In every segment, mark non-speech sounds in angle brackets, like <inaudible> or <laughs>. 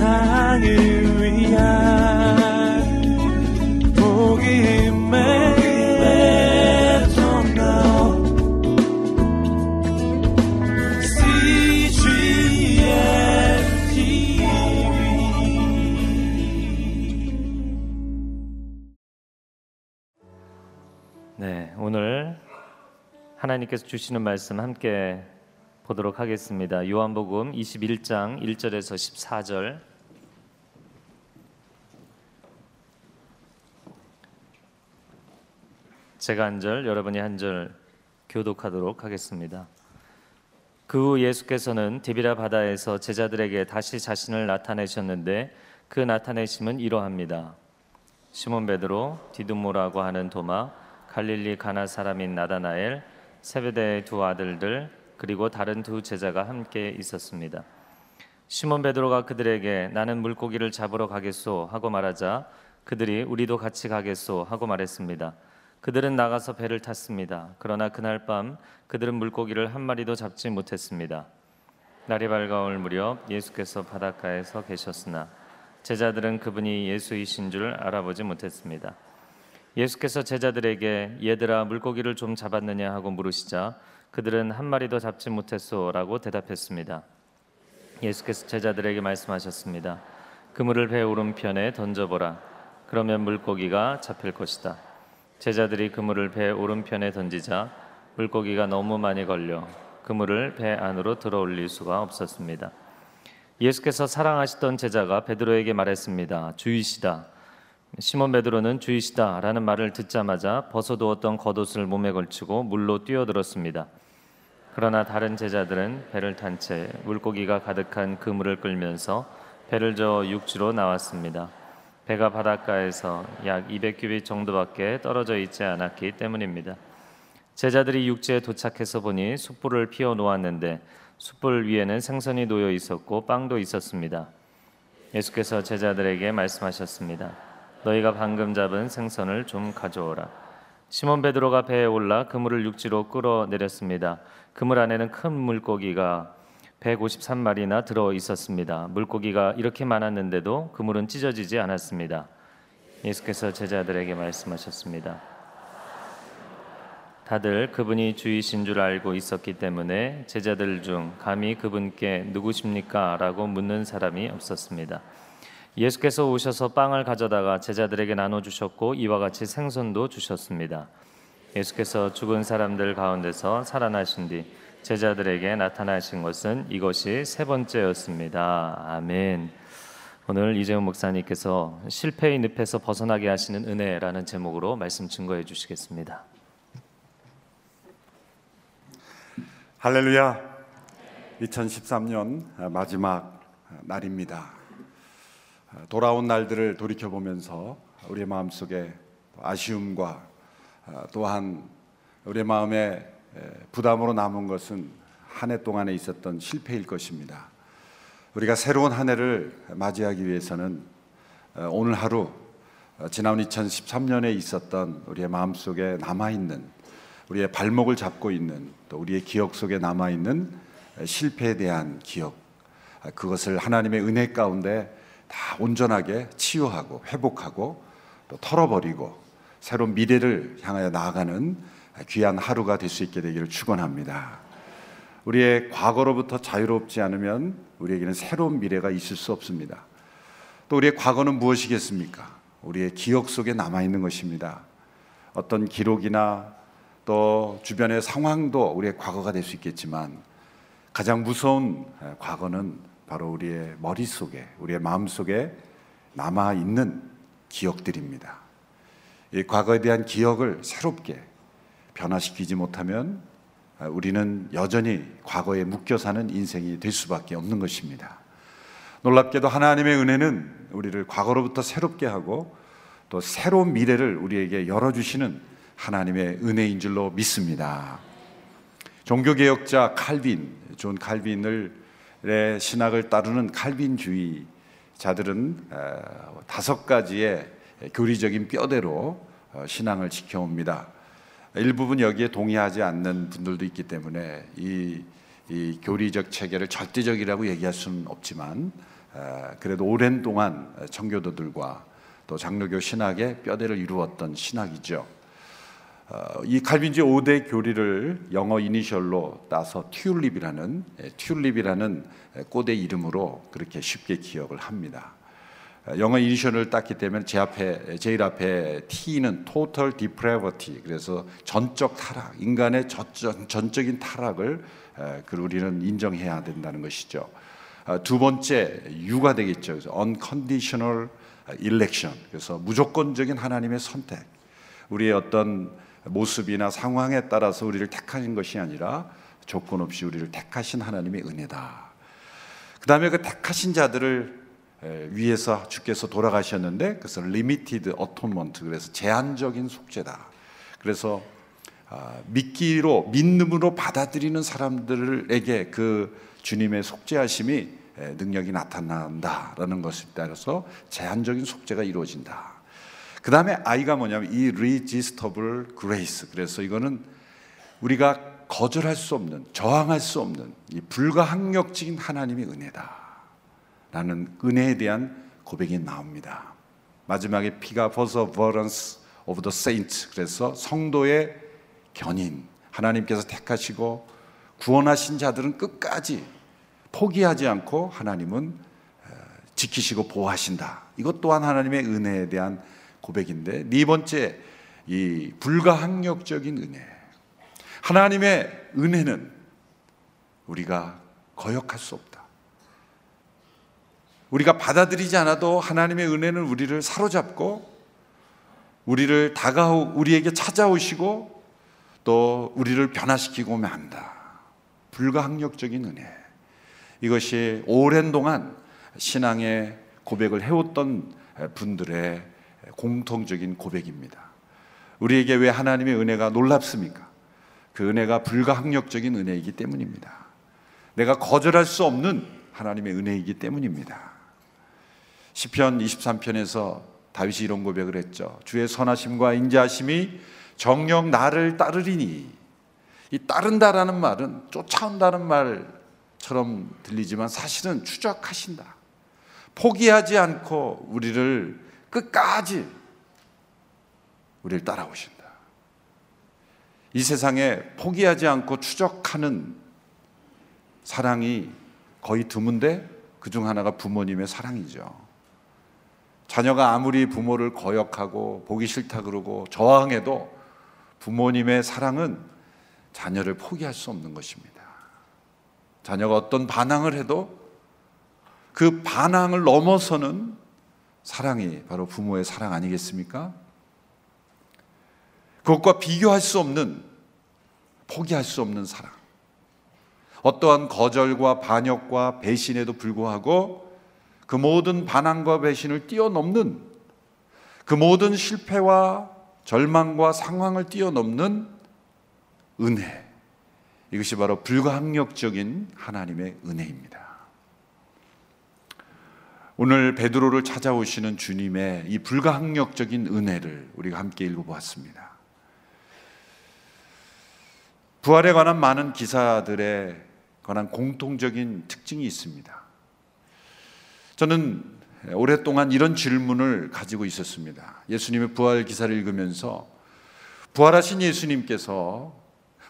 세상을 위한 복음의 네, 오늘 하나님께서 주시는 말씀 함께 보도록 하겠습니다. 요한복음 21장 1절에서 14절. 제가 한 절, 여러분이 한 절 교독하도록 하겠습니다. 그 후 예수께서는 디비라 바다에서 제자들에게 다시 자신을 나타내셨는데 그 나타내심은 이러합니다. 시몬 베드로, 디두모라고 하는 도마, 갈릴리 가나 사람인 나다나엘, 세베대의 두 아들들 그리고 다른 두 제자가 함께 있었습니다. 시몬 베드로가 그들에게 나는 물고기를 잡으러 가겠소 하고 말하자 그들이 우리도 같이 가겠소 하고 말했습니다. 그들은 나가서 배를 탔습니다. 그러나 그날 밤 그들은 물고기를 한 마리도 잡지 못했습니다. 날이 밝아올 무렵 예수께서 바닷가에 서 계셨으나 제자들은 그분이 예수이신 줄 알아보지 못했습니다. 예수께서 제자들에게 얘들아 물고기를 좀 잡았느냐 하고 물으시자 그들은 한 마리도 잡지 못했소라고 대답했습니다. 예수께서 제자들에게 말씀하셨습니다. 그물을 배 오른편에 던져보라. 그러면 물고기가 잡힐 것이다. 제자들이 그물을 배 오른편에 던지자 물고기가 너무 많이 걸려 그물을 배 안으로 들어올릴 수가 없었습니다. 예수께서 사랑하시던 제자가 베드로에게 말했습니다. 주이시다. 시몬 베드로는 주이시다라는 말을 듣자마자 벗어두었던 겉옷을 몸에 걸치고 물로 뛰어들었습니다. 그러나 다른 제자들은 배를 탄 채 물고기가 가득한 그물을 끌면서 배를 저어 육지로 나왔습니다. 배가 바닷가에서 약 200규빗 정도밖에 떨어져 있지 않았기 때문입니다. 제자들이 육지에 도착해서 보니 숯불을 피워 놓았는데 숯불 위에는 생선이 놓여 있었고 빵도 있었습니다. 예수께서 제자들에게 말씀하셨습니다. 너희가 방금 잡은 생선을 좀 가져오라. 시몬 베드로가 배에 올라 그물을 육지로 끌어내렸습니다. 그물 안에는 큰 물고기가 153마리나 들어 있었습니다. 물고기가 이렇게 많았는데도 그물은 찢어지지 않았습니다. 예수께서 제자들에게 말씀하셨습니다. 다들 그분이 주이신 줄 알고 있었기 때문에 제자들 중 감히 그분께 누구십니까? 라고 묻는 사람이 없었습니다. 예수께서 오셔서 빵을 가져다가 제자들에게 나눠 주셨고 이와 같이 생선도 주셨습니다. 예수께서 죽은 사람들 가운데서 살아나신 뒤 제자들에게 나타나신 것은 이것이 세 번째였습니다. 아멘. 오늘 이재훈 목사님께서 실패의 늪에서 벗어나게 하시는 은혜라는 제목으로 말씀 증거해 주시겠습니다. 할렐루야. 2013년 마지막 날입니다. 돌아온 날들을 돌이켜 보면서 우리의 마음속에 아쉬움과 또한 우리의 마음에 부담으로 남은 것은 한 해 동안에 있었던 실패일 것입니다. 우리가 새로운 한 해를 맞이하기 위해서는 오늘 하루 지난 2013년에 있었던 우리의 마음 속에 남아 있는 우리의 발목을 잡고 있는 또 우리의 기억 속에 남아 있는 실패에 대한 기억 그것을 하나님의 은혜 가운데 다 온전하게 치유하고 회복하고 또 털어버리고 새로운 미래를 향하여 나아가는 귀한 하루가 될 수 있게 되기를 축원합니다. 우리의 과거로부터 자유롭지 않으면 우리에게는 새로운 미래가 있을 수 없습니다. 또 우리의 과거는 무엇이겠습니까? 우리의 기억 속에 남아 있는 것입니다. 어떤 기록이나 또 주변의 상황도 우리의 과거가 될 수 있겠지만 가장 무서운 과거는 바로 우리의 머릿속에, 우리의 마음속에 남아 있는 기억들입니다. 이 과거에 대한 기억을 새롭게 변화시키지 못하면 우리는 여전히 과거에 묶여 사는 인생이 될 수밖에 없는 것입니다. 놀랍게도 하나님의 은혜는 우리를 과거로부터 새롭게 하고 또 새로운 미래를 우리에게 열어주시는 하나님의 은혜인 줄로 믿습니다. 종교개혁자 칼빈, 존 칼빈을 신학을 따르는 칼빈주의자들은 다섯 가지의 교리적인 뼈대로 어, 신앙을 지켜옵니다. 일부분 여기에 동의하지 않는 분들도 있기 때문에 이, 이 교리적 체계를 절대적이라고 얘기할 수는 없지만 에, 그래도 오랜 동안 청교도들과 또 장로교 신학의 뼈대를 이루었던 신학이죠. 어, 이 칼빈주의 5대 교리를 영어 이니셜로 따서 튤립이라는 예, 튤립이라는 꽃의 이름으로 그렇게 쉽게 기억을 합니다. 어, 영어 이니셜을 땄기 때문에 제 앞에 제일 앞에 T는 total depravity 그래서 전적 타락 인간의 전적, 전적인 타락을 에, 그 우리는 인정해야 된다는 것이죠. 어, 두 번째 U가 되겠죠. 그래서 unconditional election 그래서 무조건적인 하나님의 선택 우리의 어떤 모습이나 상황에 따라서 우리를 택하신 것이 아니라 조건 없이 우리를 택하신 하나님의 은혜다. 그 다음에 그 택하신 자들을 위해서 주께서 돌아가셨는데 그래서 limited atonement 그래서 제한적인 속죄다. 그래서 아, 믿기로 믿음으로 받아들이는 사람들에게 그 주님의 속죄하심이 능력이 나타난다라는 것에 따라서 제한적인 속죄가 이루어진다. 그 다음에 아이가 뭐냐면 이 irresistible grace. 그래서 이거는 우리가 거절할 수 없는, 저항할 수 없는 이 불가항력적인 하나님의 은혜다. 라는 은혜에 대한 고백이 나옵니다. 마지막에 피가 perseverance of the saints. 그래서 성도의 견인. 하나님께서 택하시고 구원하신 자들은 끝까지 포기하지 않고 하나님은 지키시고 보호하신다. 이것 또한 하나님의 은혜에 대한 고백인데 네 번째 이 불가항력적인 은혜. 하나님의 은혜는 우리가 거역할 수 없다. 우리가 받아들이지 않아도 하나님의 은혜는 우리를 사로잡고 우리를 다가오 우리에게 찾아오시고 또 우리를 변화시키고 만다. 불가항력적인 은혜. 이것이 오랜 동안 신앙의 고백을 해왔던 분들의 공통적인 고백입니다. 우리에게 왜 하나님의 은혜가 놀랍습니까? 그 은혜가 불가항력적인 은혜이기 때문입니다. 내가 거절할 수 없는 하나님의 은혜이기 때문입니다. 시편 23편에서 다윗이 이런 고백을 했죠. 주의 선하심과 인자하심이 정령 나를 따르리니 이 따른다라는 말은 쫓아온다는 말처럼 들리지만 사실은 추적하신다. 포기하지 않고 우리를 끝까지 우리를 따라오신다. 이 세상에 포기하지 않고 추적하는 사랑이 거의 드문데 그중 하나가 부모님의 사랑이죠. 자녀가 아무리 부모를 거역하고 보기 싫다 그러고 저항해도 부모님의 사랑은 자녀를 포기할 수 없는 것입니다. 자녀가 어떤 반항을 해도 그 반항을 넘어서는 사랑이 바로 부모의 사랑 아니겠습니까? 그것과 비교할 수 없는 포기할 수 없는 사랑. 어떠한 거절과 반역과 배신에도 불구하고 그 모든 반항과 배신을 뛰어넘는 그 모든 실패와 절망과 상황을 뛰어넘는 은혜. 이것이 바로 불가항력적인 하나님의 은혜입니다. 오늘 베드로를 찾아오시는 주님의 이 불가항력적인 은혜를 우리가 함께 읽어보았습니다. 부활에 관한 많은 기사들에 관한 공통적인 특징이 있습니다. 저는 오랫동안 이런 질문을 가지고 있었습니다. 예수님의 부활 기사를 읽으면서 부활하신 예수님께서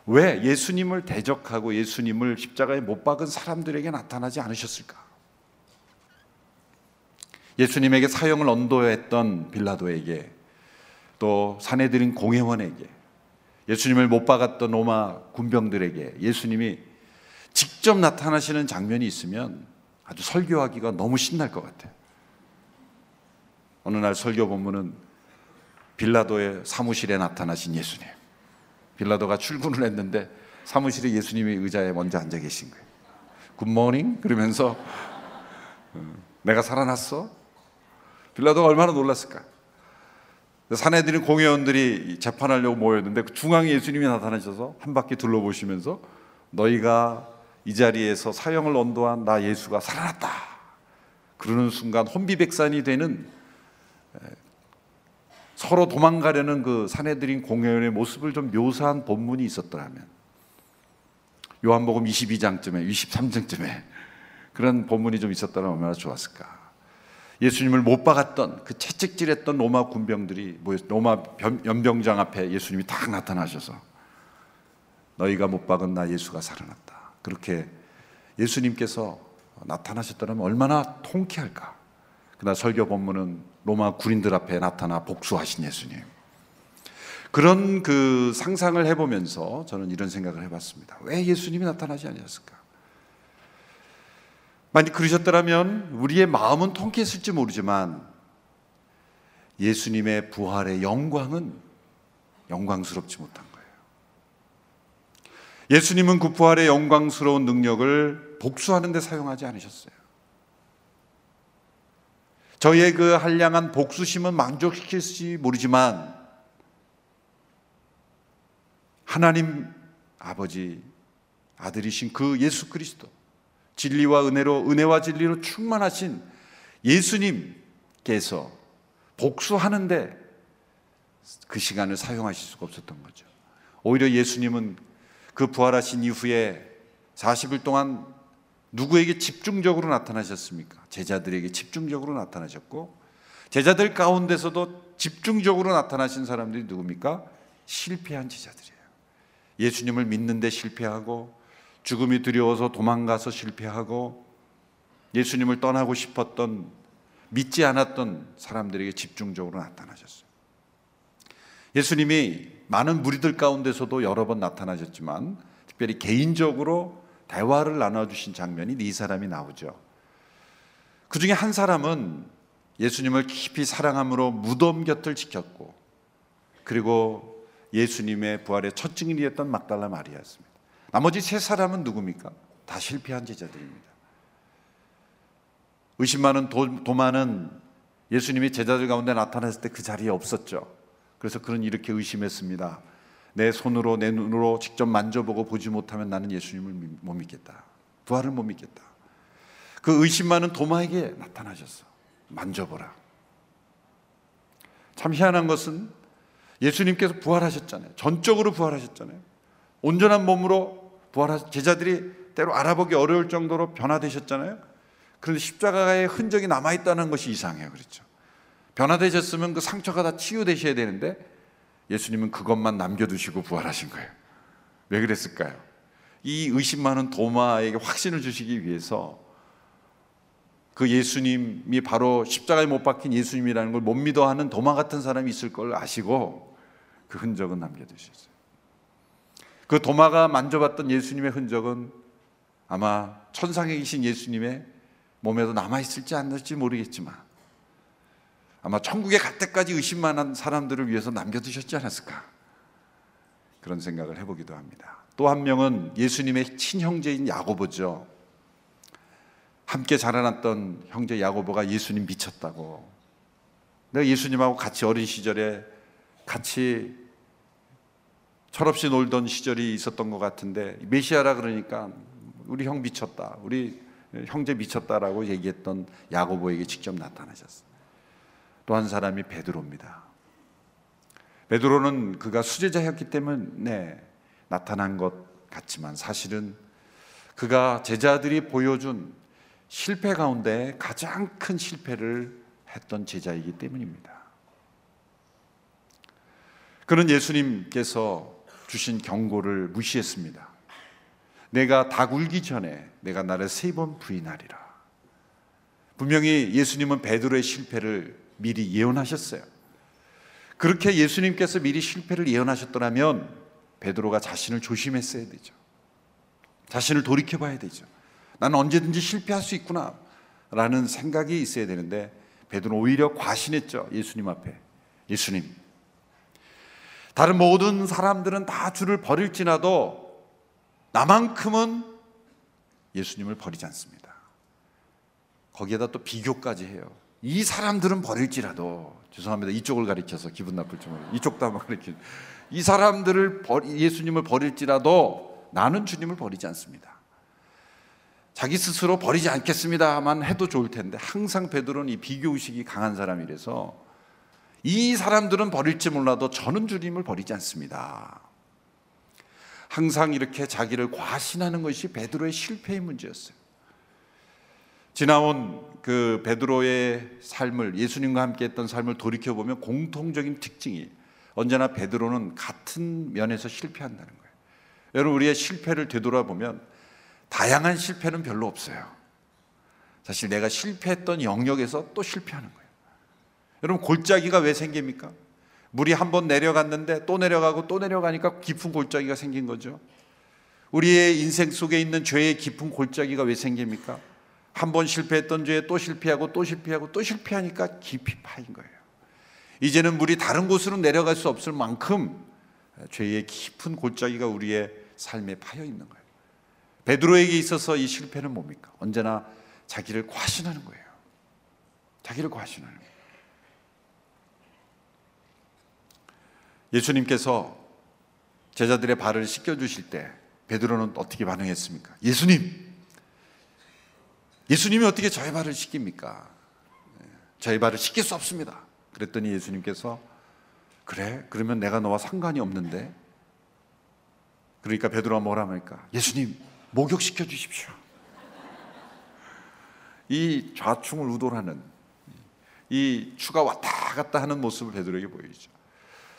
왜 예수님을 대적하고 예수님을 십자가에 못 박은 사람들에게 나타나지 않으셨을까? 예수님에게 사형을 언도했던 빌라도에게 또 사내들인 공회원에게 예수님을 못 박았던 로마 군병들에게 예수님이 직접 나타나시는 장면이 있으면 아주 설교하기가 너무 신날 것 같아요. 어느 날 설교 본문은 빌라도의 사무실에 나타나신 예수님. 빌라도가 출근을 했는데 사무실에 예수님이 의자에 먼저 앉아 계신 거예요. 굿모닝 그러면서 어, 내가 살아났어? 빌라도가 얼마나 놀랐을까? 사내들인 공회원들이 재판하려고 모였는데 그 중앙에 예수님이 나타나셔서 한 바퀴 둘러보시면서 너희가 이 자리에서 사형을 언도한 나 예수가 살아났다. 그러는 순간 혼비백산이 되는 서로 도망가려는 그 사내들인 공회원의 모습을 좀 묘사한 본문이 있었더라면 요한복음 22장쯤에 23장쯤에 그런 본문이 좀 있었다면 얼마나 좋았을까. 예수님을 못 박았던 그 채찍질했던 로마 군병들이 모였, 로마 변- 연병장 앞에 예수님이 딱 나타나셔서 너희가 못 박은 나 예수가 살아났다. 그렇게 예수님께서 나타나셨다면 얼마나 통쾌할까. 그러나 설교 본문은 로마 군인들 앞에 나타나 복수하신 예수님. 그런 그 상상을 해보면서 저는 이런 생각을 해봤습니다. 왜 예수님이 나타나지 아니었을까? 만약 그러셨더라면 우리의 마음은 통쾌했을지 모르지만 예수님의 부활의 영광은 영광스럽지 못한 거 예수님은 그 부활의 영광스러운 능력을 복수하는 데 사용하지 않으셨어요. 저희의 그 한량한 복수심은 만족시킬지 모르지만 하나님 아버지 아들이신 그 예수 그리스도 진리와 은혜로 은혜와 진리로 충만하신 예수님께서 복수하는데 그 시간을 사용하실 수가 없었던 거죠. 오히려 예수님은 그 부활하신 이후에 40일 동안 누구에게 집중적으로 나타나셨습니까? 제자들에게 집중적으로 나타나셨고 제자들 가운데서도 집중적으로 나타나신 사람들이 누굽니까? 실패한 제자들이에요. 예수님을 믿는데 실패하고 죽음이 두려워서 도망가서 실패하고 예수님을 떠나고 싶었던 믿지 않았던 사람들에게 집중적으로 나타나셨어요. 예수님이 많은 무리들 가운데서도 여러 번 나타나셨지만 특별히 개인적으로 대화를 나눠주신 장면이 네 사람이 나오죠. 그 중에 한 사람은 예수님을 깊이 사랑함으로 무덤 곁을 지켰고 그리고 예수님의 부활의 첫 증인이었던 막달라 마리아였습니다. 나머지 세 사람은 누굽니까? 다 실패한 제자들입니다. 의심 많은 도, 도마는 예수님이 제자들 가운데 나타났을 때 그 자리에 없었죠. 그래서 그는 이렇게 의심했습니다. 내 손으로 내 눈으로 직접 만져보고 보지 못하면 나는 예수님을 못 믿겠다. 부활을 못 믿겠다. 그 의심 많은 도마에게 나타나셨어. 만져보라. 참 희한한 것은 예수님께서 부활하셨잖아요. 전적으로 부활하셨잖아요. 온전한 몸으로 부활하 제자들이 때로 알아보기 어려울 정도로 변화되셨잖아요. 그런데 십자가의 흔적이 남아 있다는 것이 이상해요. 그렇죠. 변화되셨으면 그 상처가 다 치유되셔야 되는데 예수님은 그것만 남겨두시고 부활하신 거예요. 왜 그랬을까요? 이 의심 많은 도마에게 확신을 주시기 위해서 그 예수님이 바로 십자가에 못 박힌 예수님이라는 걸 못 믿어 하는 도마 같은 사람이 있을 걸 아시고 그 흔적은 남겨두셨어요. 그 도마가 만져봤던 예수님의 흔적은 아마 천상에 계신 예수님의 몸에도 남아 있을지 않을지 모르겠지만 아마 천국에 갈 때까지 의심만한 사람들을 위해서 남겨두셨지 않았을까 그런 생각을 해보기도 합니다. 또 한 명은 예수님의 친형제인 야고보죠. 함께 자라났던 형제 야고보가 예수님 미쳤다고. 내가 예수님하고 같이 어린 시절에 같이 철없이 놀던 시절이 있었던 것 같은데 메시아라 그러니까 우리 형 미쳤다. 우리 형제 미쳤다라고 얘기했던 야고보에게 직접 나타나셨어요. 또 한 사람이 베드로입니다. 베드로는 그가 수제자였기 때문에 나타난 것 같지만 사실은 그가 제자들이 보여준 실패 가운데 가장 큰 실패를 했던 제자이기 때문입니다. 그는 예수님께서 주신 경고를 무시했습니다. 내가 닭 울기 전에 내가 나를 세 번 부인하리라. 분명히 예수님은 베드로의 실패를 미리 예언하셨어요. 그렇게 예수님께서 미리 실패를 예언하셨더라면 베드로가 자신을 조심했어야 되죠. 자신을 돌이켜 봐야 되죠. 나는 언제든지 실패할 수 있구나 라는 생각이 있어야 되는데 베드로 오히려 과신했죠. 예수님 앞에. 예수님. 다른 모든 사람들은 다 주를 버릴지라도 나만큼은 예수님을 버리지 않습니다. 거기에다 또 비교까지 해요. 이 사람들은 버릴지라도 죄송합니다. 이쪽을 가리켜서 기분 나쁠 줄 모르고 이쪽도 한번 가리켜. 이 사람들을 예수님을 버릴지라도 나는 주님을 버리지 않습니다. 자기 스스로 버리지 않겠습니다만 해도 좋을 텐데 항상 베드로는 이 비교 의식이 강한 사람이라서 이 사람들은 버릴지 몰라도 저는 주님을 버리지 않습니다. 항상 이렇게 자기를 과신하는 것이 베드로의 실패의 문제였어요. 지나온 그 베드로의 삶을 예수님과 함께 했던 삶을 돌이켜 보면 공통적인 특징이 언제나 베드로는 같은 면에서 실패한다는 거예요. 여러분 우리의 실패를 되돌아보면 다양한 실패는 별로 없어요. 사실 내가 실패했던 영역에서 또 실패하는 거예요. 여러분 골짜기가 왜 생깁니까? 물이 한 번 내려갔는데 또 내려가고 또 내려가니까 깊은 골짜기가 생긴 거죠. 우리의 인생 속에 있는 죄의 깊은 골짜기가 왜 생깁니까? 한 번 실패했던 죄에 또 실패하고 또 실패하고 또 실패하니까 깊이 파인 거예요. 이제는 물이 다른 곳으로 내려갈 수 없을 만큼 죄의 깊은 골짜기가 우리의 삶에 파여 있는 거예요. 베드로에게 있어서 이 실패는 뭡니까? 언제나 자기를 과신하는 거예요. 자기를 과신하는 거예요. 예수님께서 제자들의 발을 씻겨 주실 때 베드로는 어떻게 반응했습니까? 예수님, 예수님이 어떻게 저의 발을 씻깁니까? 저의 발을 씻길 수 없습니다. 그랬더니 예수님께서 그래? 그러면 내가 너와 상관이 없는데. 그러니까 베드로가 뭐라 합니까? 예수님, 목욕시켜 주십시오. 이 좌충을 우돌하는 이 추가 왔다 갔다 하는 모습을 베드로에게 보이죠.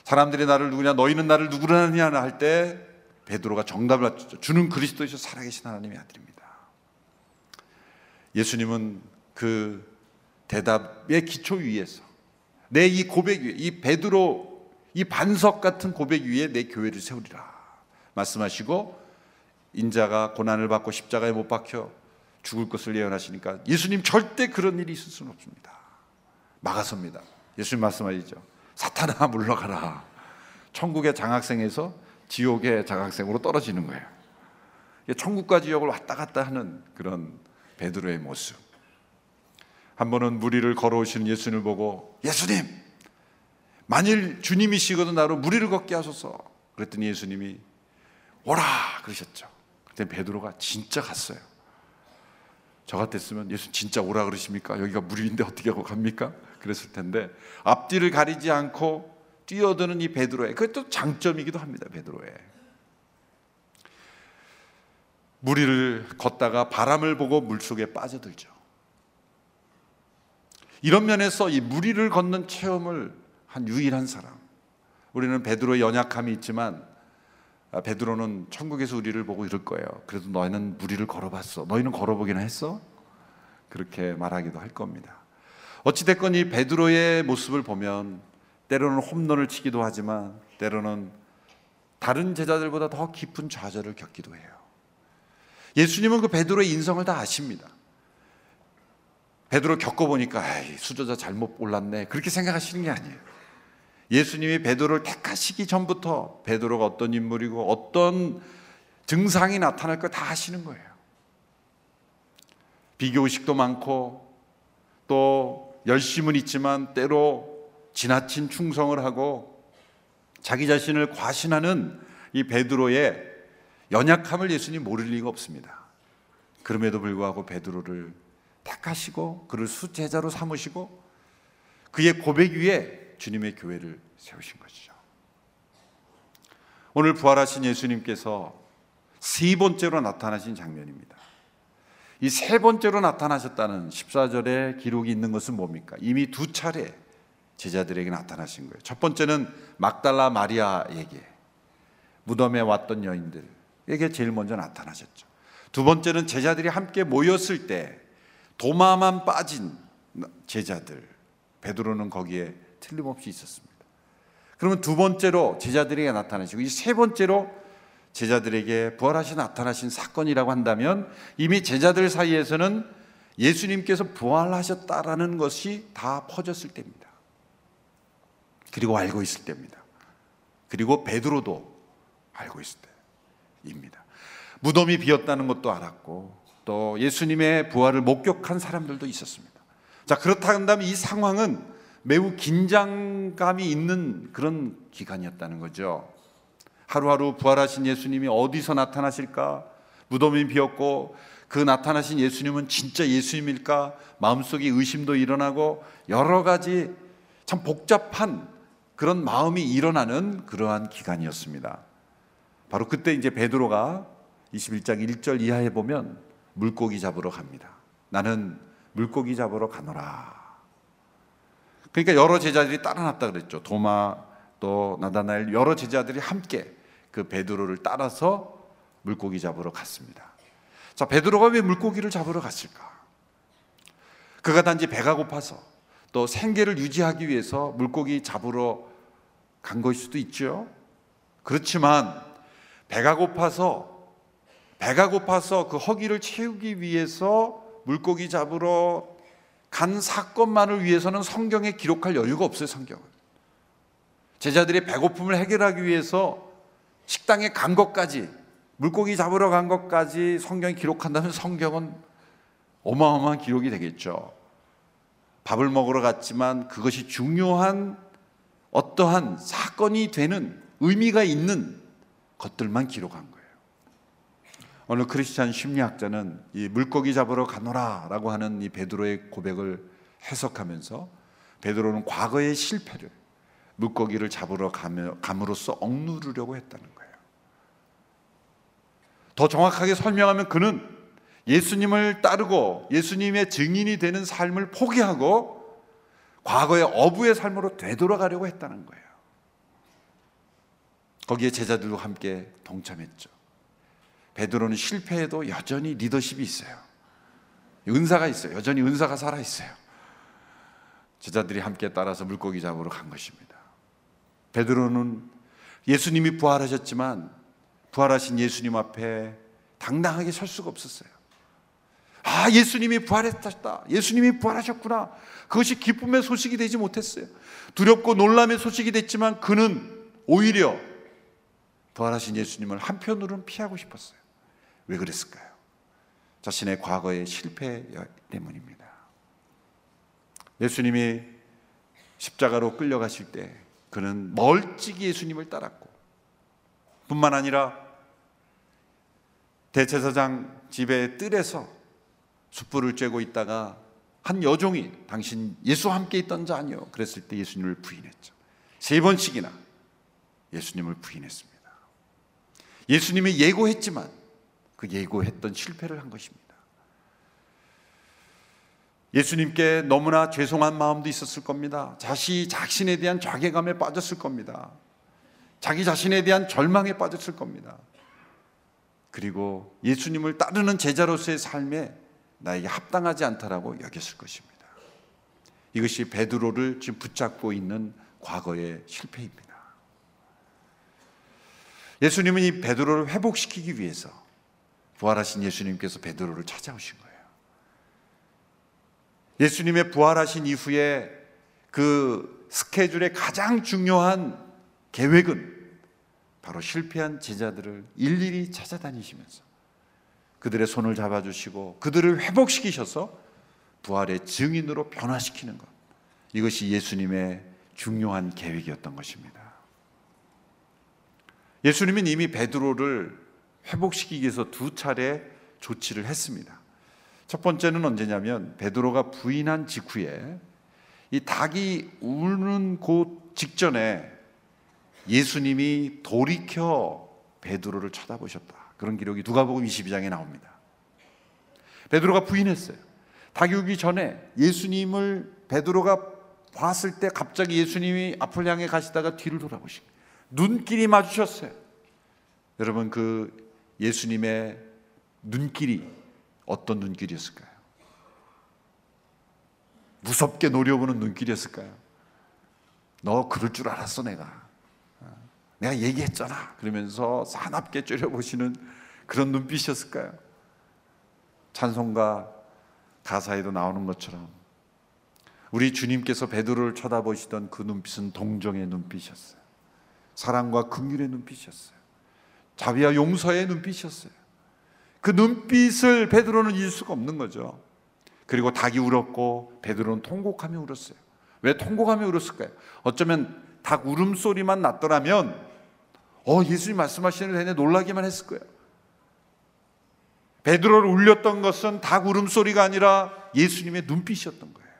사람들이 나를 누구냐 너희는 나를 누구라느냐 할 때 베드로가 정답을. 주는 그리스도이셔 살아계신 하나님의 아들입니다. 예수님은 그 대답의 기초 위에서 내 이 고백 위에 이 베드로 이 반석 같은 고백 위에 내 교회를 세우리라 말씀하시고 인자가 고난을 받고 십자가에 못 박혀 죽을 것을 예언하시니까 예수님 절대 그런 일이 있을 수는 없습니다. 막아섭니다. 예수님 말씀하시죠. 사탄아 물러가라. 천국의 장학생에서 지옥의 장학생으로 떨어지는 거예요. 천국과 지옥을 왔다 갔다 하는 그런 베드로의 모습. 한 번은 무리를 걸어오시는 예수님을 보고 예수님 만일 주님이시거든 나로 무리를 걷게 하소서 그랬더니 예수님이 오라 그러셨죠. 그때 베드로가 진짜 갔어요. 저 같았으면 예수 진짜 오라 그러십니까? 여기가 무리인데 어떻게 하고 갑니까? 그랬을 텐데 앞뒤를 가리지 않고 뛰어드는 이 베드로의 그것도 장점이기도 합니다. 베드로의 무리를 걷다가 바람을 보고 물 속에 빠져들죠. 이런 면에서 이 무리를 걷는 체험을 한 유일한 사람. 우리는 베드로의 연약함이 있지만 아, 베드로는 천국에서 우리를 보고 이럴 거예요. 그래도 너희는 무리를 걸어봤어. 너희는 걸어보기나 했어? 그렇게 말하기도 할 겁니다. 어찌 됐건 이 베드로의 모습을 보면 때로는 홈런을 치기도 하지만 때로는 다른 제자들보다 더 깊은 좌절을 겪기도 해요. 예수님은 그 베드로의 인성을 다 아십니다. 베드로 겪어보니까 수저자 잘못 올랐네 그렇게 생각하시는 게 아니에요. 예수님이 베드로를 택하시기 전부터 베드로가 어떤 인물이고 어떤 증상이 나타날 거다 아시는 거예요. 비교 의식도 많고 또 열심은 있지만 때로 지나친 충성을 하고 자기 자신을 과신하는 이 베드로의 연약함을 예수님 모를 리가 없습니다. 그럼에도 불구하고 베드로를 택하시고 그를 수제자로 삼으시고 그의 고백 위에 주님의 교회를 세우신 것이죠. 오늘 부활하신 예수님께서 세 번째로 나타나신 장면입니다. 이 세 번째로 나타나셨다는 14절에 기록이 있는 것은 뭡니까? 이미 두 차례 제자들에게 나타나신 거예요. 첫 번째는 막달라 마리아에게 무덤에 왔던 여인들 에게 제일 먼저 나타나셨죠. 두 번째는 제자들이 함께 모였을 때 도마만 빠진 제자들 베드로는 거기에 틀림없이 있었습니다. 그러면 두 번째로 제자들에게 나타나시고 이 세 번째로 제자들에게 부활하시 나타나신 사건이라고 한다면 이미 제자들 사이에서는 예수님께서 부활하셨다라는 것이 다 퍼졌을 때입니다. 그리고 알고 있을 때입니다. 그리고 베드로도 알고 있을 때 입니다. 무덤이 비었다는 것도 알았고 또 예수님의 부활을 목격한 사람들도 있었습니다. 자, 그렇다 한다면 이 상황은 매우 긴장감이 있는 그런 기간이었다는 거죠. 하루하루 부활하신 예수님이 어디서 나타나실까? 무덤이 비었고 그 나타나신 예수님은 진짜 예수님일까? 마음속에 의심도 일어나고 여러 가지 참 복잡한 그런 마음이 일어나는 그러한 기간이었습니다. 바로 그때 이제 베드로가 21장 1절 이하에 보면 물고기 잡으러 갑니다. 나는 물고기 잡으러 가노라. 그러니까 여러 제자들이 따라났다 그랬죠. 도마 또 나다나엘 여러 제자들이 함께 그 베드로를 따라서 물고기 잡으러 갔습니다. 자, 베드로가 왜 물고기를 잡으러 갔을까? 그가 단지 배가 고파서 또 생계를 유지하기 위해서 물고기 잡으러 간 것일 수도 있죠. 그렇지만 배가 고파서 배가 고파서 그 허기를 채우기 위해서 물고기 잡으러 간 사건만을 위해서는 성경에 기록할 여유가 없어요, 성경은. 제자들의 배고픔을 해결하기 위해서 식당에 간 것까지 물고기 잡으러 간 것까지 성경이 기록한다면 성경은 어마어마한 기록이 되겠죠. 밥을 먹으러 갔지만 그것이 중요한 어떠한 사건이 되는 의미가 있는 것들만 기록한 거예요. 어느 크리스찬 심리학자는 이 물고기 잡으러 가노라라고 하는 이 베드로의 고백을 해석하면서 베드로는 과거의 실패를 물고기를 잡으러 감으로써 억누르려고 했다는 거예요. 더 정확하게 설명하면 그는 예수님을 따르고 예수님의 증인이 되는 삶을 포기하고 과거의 어부의 삶으로 되돌아가려고 했다는 거예요. 거기에 제자들과 함께 동참했죠. 베드로는 실패해도 여전히 리더십이 있어요. 은사가 있어요. 여전히 은사가 살아 있어요. 제자들이 함께 따라서 물고기 잡으러 간 것입니다. 베드로는 예수님이 부활하셨지만 부활하신 예수님 앞에 당당하게 설 수가 없었어요. 아, 예수님이 부활했다. 예수님이 부활하셨구나. 그것이 기쁨의 소식이 되지 못했어요. 두렵고 놀람의 소식이 됐지만 그는 오히려 부활하신 예수님을 한편으로는 피하고 싶었어요. 왜 그랬을까요? 자신의 과거의 실패 때문입니다. 예수님이 십자가로 끌려가실 때 그는 멀찍이 예수님을 따랐고 뿐만 아니라 대제사장 집의 뜰에서 숯불을 쬐고 있다가 한 여종이 당신 예수와 함께 있던 자 아니요 그랬을 때 예수님을 부인했죠. 세 번씩이나 예수님을 부인했습니다. 예수님이 예고했지만 그 예고했던 실패를 한 것입니다. 예수님께 너무나 죄송한 마음도 있었을 겁니다. 자시 자신에 대한 자괴감에 빠졌을 겁니다. 자기 자신에 대한 절망에 빠졌을 겁니다. 그리고 예수님을 따르는 제자로서의 삶에 나에게 합당하지 않다라고 여겼을 것입니다. 이것이 베드로를 지금 붙잡고 있는 과거의 실패입니다. 예수님은 이 베드로를 회복시키기 위해서 부활하신 예수님께서 베드로를 찾아오신 거예요. 예수님의 부활하신 이후에 그 스케줄의 가장 중요한 계획은 바로 실패한 제자들을 일일이 찾아다니시면서 그들의 손을 잡아주시고 그들을 회복시키셔서 부활의 증인으로 변화시키는 것. 이것이 예수님의 중요한 계획이었던 것입니다. 예수님은 이미 베드로를 회복시키기 위해서 두 차례 조치를 했습니다. 첫 번째는 언제냐면 베드로가 부인한 직후에 이 닭이 우는 곳 직전에 예수님이 돌이켜 베드로를 쳐다보셨다. 그런 기록이 누가복음 22장에 나옵니다. 베드로가 부인했어요. 닭이 오기 전에 예수님을 베드로가 봤을 때 갑자기 예수님이 앞을 향해 가시다가 뒤를 돌아보시고 눈길이 마주쳤어요. 여러분 그 예수님의 눈길이 어떤 눈길이었을까요? 무섭게 노려보는 눈길이었을까요? 너 그럴 줄 알았어 내가. 내가 얘기했잖아. 그러면서 사납게 째려보시는 그런 눈빛이었을까요? 찬송가 가사에도 나오는 것처럼 우리 주님께서 베드로를 쳐다보시던 그 눈빛은 동정의 눈빛이었어요. 사랑과 긍휼의 눈빛이었어요. 자비와 용서의 눈빛이었어요. 그 눈빛을 베드로는 잊을 수가 없는 거죠. 그리고 닭이 울었고 베드로는 통곡하며 울었어요. 왜 통곡하며 울었을까요? 어쩌면 닭 울음소리만 났더라면 어 예수님 말씀하시는 내내 놀라기만 했을 거예요. 베드로를 울렸던 것은 닭 울음소리가 아니라 예수님의 눈빛이었던 거예요.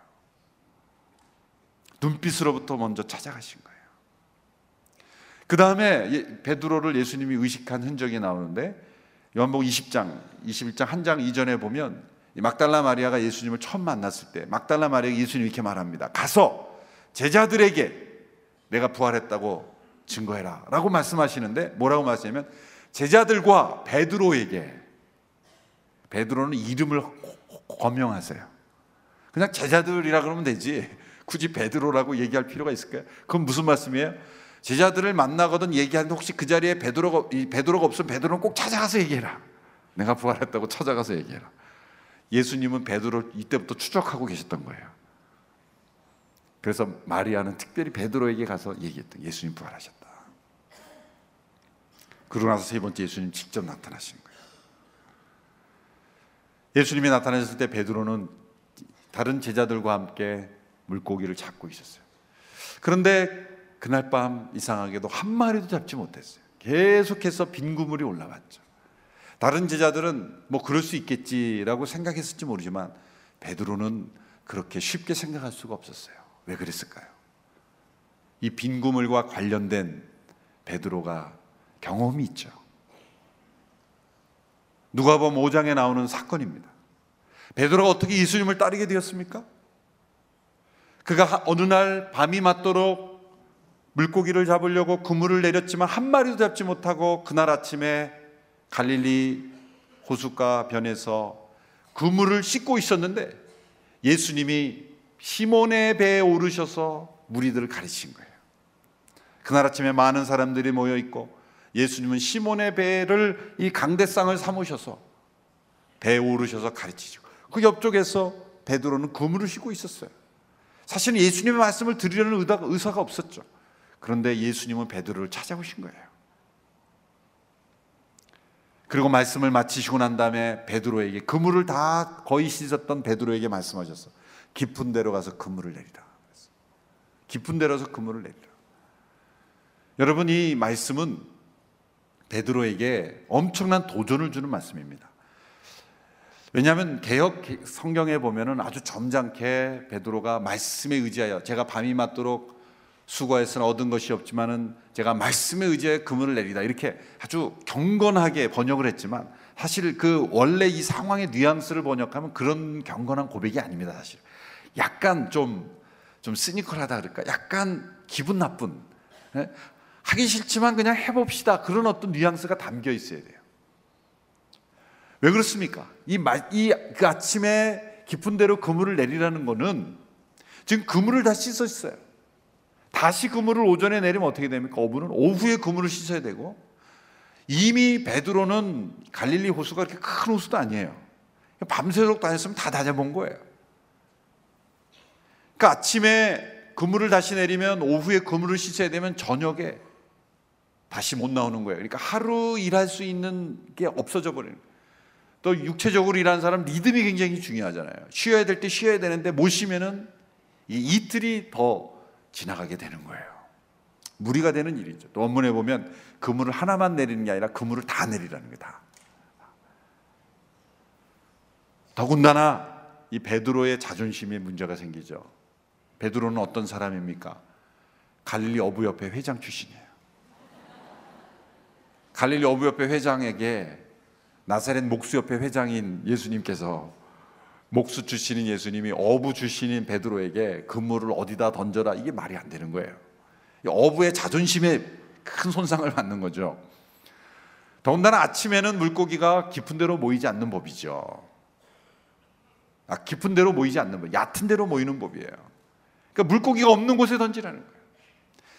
눈빛으로부터 먼저 찾아가신 거예요. 그 다음에 베드로를 예수님이 의식한 흔적이 나오는데 요한복음 20장, 21장 한 장 이전에 보면 이 막달라 마리아가 예수님을 처음 만났을 때 막달라 마리아가 예수님 이렇게 말합니다. 가서 제자들에게 내가 부활했다고 증거해라 라고 말씀하시는데 뭐라고 말씀하냐면 제자들과 베드로에게 베드로는 이름을 거명하세요. 그냥 제자들이라 그러면 되지 굳이 베드로라고 얘기할 필요가 있을까요? 그건 무슨 말씀이에요? 제자들을 만나거든 얘기하는데 혹시 그 자리에 베드로가 이 베드로가 없으면 베드로는 꼭 찾아가서 얘기해라. 내가 부활했다고 찾아가서 얘기해라. 예수님은 베드로 이때부터 추적하고 계셨던 거예요. 그래서 마리아는 특별히 베드로에게 가서 얘기했던 예수님 부활하셨다. 그러고 나서 세 번째 예수님 직접 나타나신 거예요. 예수님이 나타나셨을 때 베드로는 다른 제자들과 함께 물고기를 잡고 있었어요. 그런데 그날 밤 이상하게도 한 마리도 잡지 못했어요. 계속해서 빈 구물이 올라왔죠. 다른 제자들은 뭐 그럴 수 있겠지라고 생각했을지 모르지만 베드로는 그렇게 쉽게 생각할 수가 없었어요. 왜 그랬을까요? 이 빈 구물과 관련된 베드로가 경험이 있죠. 누가복음 5장에 나오는 사건입니다. 베드로가 어떻게 예수님을 따르게 되었습니까? 그가 어느 날 밤이 맞도록 물고기를 잡으려고 그물을 내렸지만 한 마리도 잡지 못하고 그날 아침에 갈릴리 호숫가 변에서 그물을 씻고 있었는데 예수님이 시몬의 배에 오르셔서 무리들을 가르친 거예요. 그날 아침에 많은 사람들이 모여 있고 예수님은 시몬의 배를 이 강대상을 삼으셔서 배에 오르셔서 가르치시고 그 옆쪽에서 베드로는 그물을 씻고 있었어요. 사실은 예수님의 말씀을 의사가, 의사가 없었죠. 그런데 예수님은 베드로를 찾아오신 거예요. 그리고 말씀을 마치시고 난 다음에 베드로에게 그물을 다 거의 씻었던 베드로에게 말씀하셨어. 깊은 데로 가서 그물을 내리라. 깊은 데로서 그물을 내리라. 여러분 이 말씀은 베드로에게 엄청난 도전을 주는 말씀입니다. 왜냐하면 개혁 성경에 보면은 아주 점잖게 베드로가 말씀에 의지하여 제가 밤이 맞도록 수고해서는 얻은 것이 없지만은 제가 말씀에 의지해 그물을 내리다 이렇게 아주 경건하게 번역을 했지만 사실 그 원래 이 상황의 뉘앙스를 번역하면 그런 경건한 고백이 아닙니다 사실 약간 좀좀 시니컬하다 그럴까 약간 기분 나쁜 예? 하기 싫지만 그냥 해봅시다 그런 어떤 뉘앙스가 담겨 있어야 돼요 왜 그렇습니까? 이이그 아침에 깊은 데로 그물을 내리라는 거는 지금 그물을 다 씻었어요. 다시 그물을 오전에 내리면 어떻게 됩니까? 어부는 오후에 그물을 씻어야 되고 이미 베드로는 갈릴리 호수가 그렇게 큰 호수도 아니에요. 밤새도록 다녔으면 다 다녀본 거예요. 그러니까 아침에 그물을 다시 내리면 오후에 그물을 씻어야 되면 저녁에 다시 못 나오는 거예요. 그러니까 하루 일할 수 있는 게 없어져 버리는 거예요. 또 육체적으로 일하는 사람 리듬이 굉장히 중요하잖아요. 쉬어야 될 때 쉬어야 되는데 못 쉬면은 이 이틀이 더 지나가게 되는 거예요. 무리가 되는 일이죠. 또 원문에 보면 그물을 하나만 내리는 게 아니라 그물을 다 내리라는 게 다. 더군다나 이 베드로의 자존심에 문제가 생기죠. 베드로는 어떤 사람입니까? 갈릴리 어부협회 회장 출신이에요. 갈릴리 어부협회 회장에게 나사렛 목수협회 회장인 예수님께서 목수 출신인 예수님이 어부 출신인 베드로에게 그물을 어디다 던져라 이게 말이 안 되는 거예요. 어부의 자존심에 큰 손상을 받는 거죠. 더군다나 아침에는 물고기가 깊은 데로 모이지 않는 법이죠. 아, 깊은 데로 모이지 않는 법, 얕은 데로 모이는 법이에요. 그러니까 물고기가 없는 곳에 던지라는 거예요.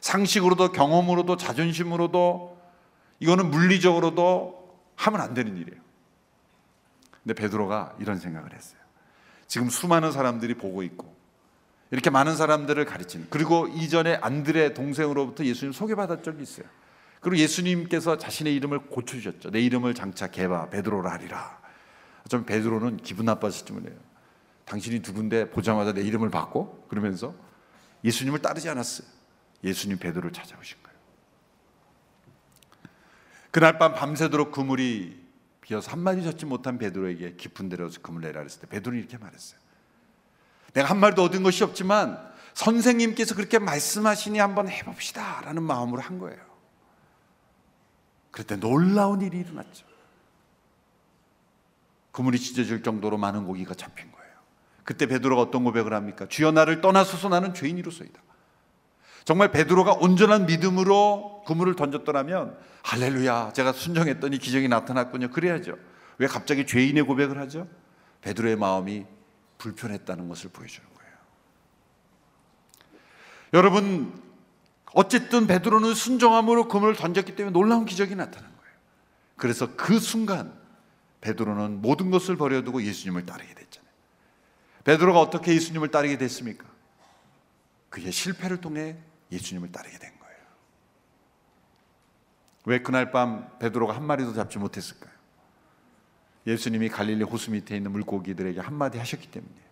상식으로도 경험으로도 자존심으로도 이거는 물리적으로도 하면 안 되는 일이에요. 근데 베드로가 이런 생각을 했어요. 지금 수많은 사람들이 보고 있고 이렇게 많은 사람들을 가르치는 그리고 이전에 안드레 동생으로부터 예수님 소개받았 적이 있어요. 그리고 예수님께서 자신의 이름을 고쳐주셨죠. 내 이름을 장차 개바 베드로라 하리라. 좀 베드로는 기분 나빴을지 몰라요. 당신이 누군데 보자마자 내 이름을 받고 그러면서 예수님을 따르지 않았어요. 예수님 베드로를 찾아오신 거예요. 그날 밤 밤새도록 그물이 비어서 한 마디 젓지 못한 베드로에게 깊은 데로서 그물 내라 그랬을 때 베드로는 이렇게 말했어요. 내가 한 마디도 얻은 것이 없지만 선생님께서 그렇게 말씀하시니 한번 해봅시다 라는 마음으로 한 거예요. 그때 놀라운 일이 일어났죠. 그물이 찢어질 정도로 많은 고기가 잡힌 거예요. 그때 베드로가 어떤 고백을 합니까? 주여 나를 떠나소서 나는 죄인이로소이다. 정말 베드로가 온전한 믿음으로 그물을 던졌더라면 할렐루야 제가 순종했더니 기적이 나타났군요. 그래야죠. 왜 갑자기 죄인의 고백을 하죠? 베드로의 마음이 불편했다는 것을 보여주는 거예요. 여러분 어쨌든 베드로는 순종함으로 그물을 던졌기 때문에 놀라운 기적이 나타난 거예요. 그래서 그 순간 베드로는 모든 것을 버려두고 예수님을 따르게 됐잖아요. 베드로가 어떻게 예수님을 따르게 됐습니까? 그의 실패를 통해 예수님을 따르게 된 거예요. 왜 그날 밤 베드로가 한 마리도 잡지 못했을까요? 예수님이 갈릴리 호수 밑에 있는 물고기들에게 한마디 하셨기 때문이에요.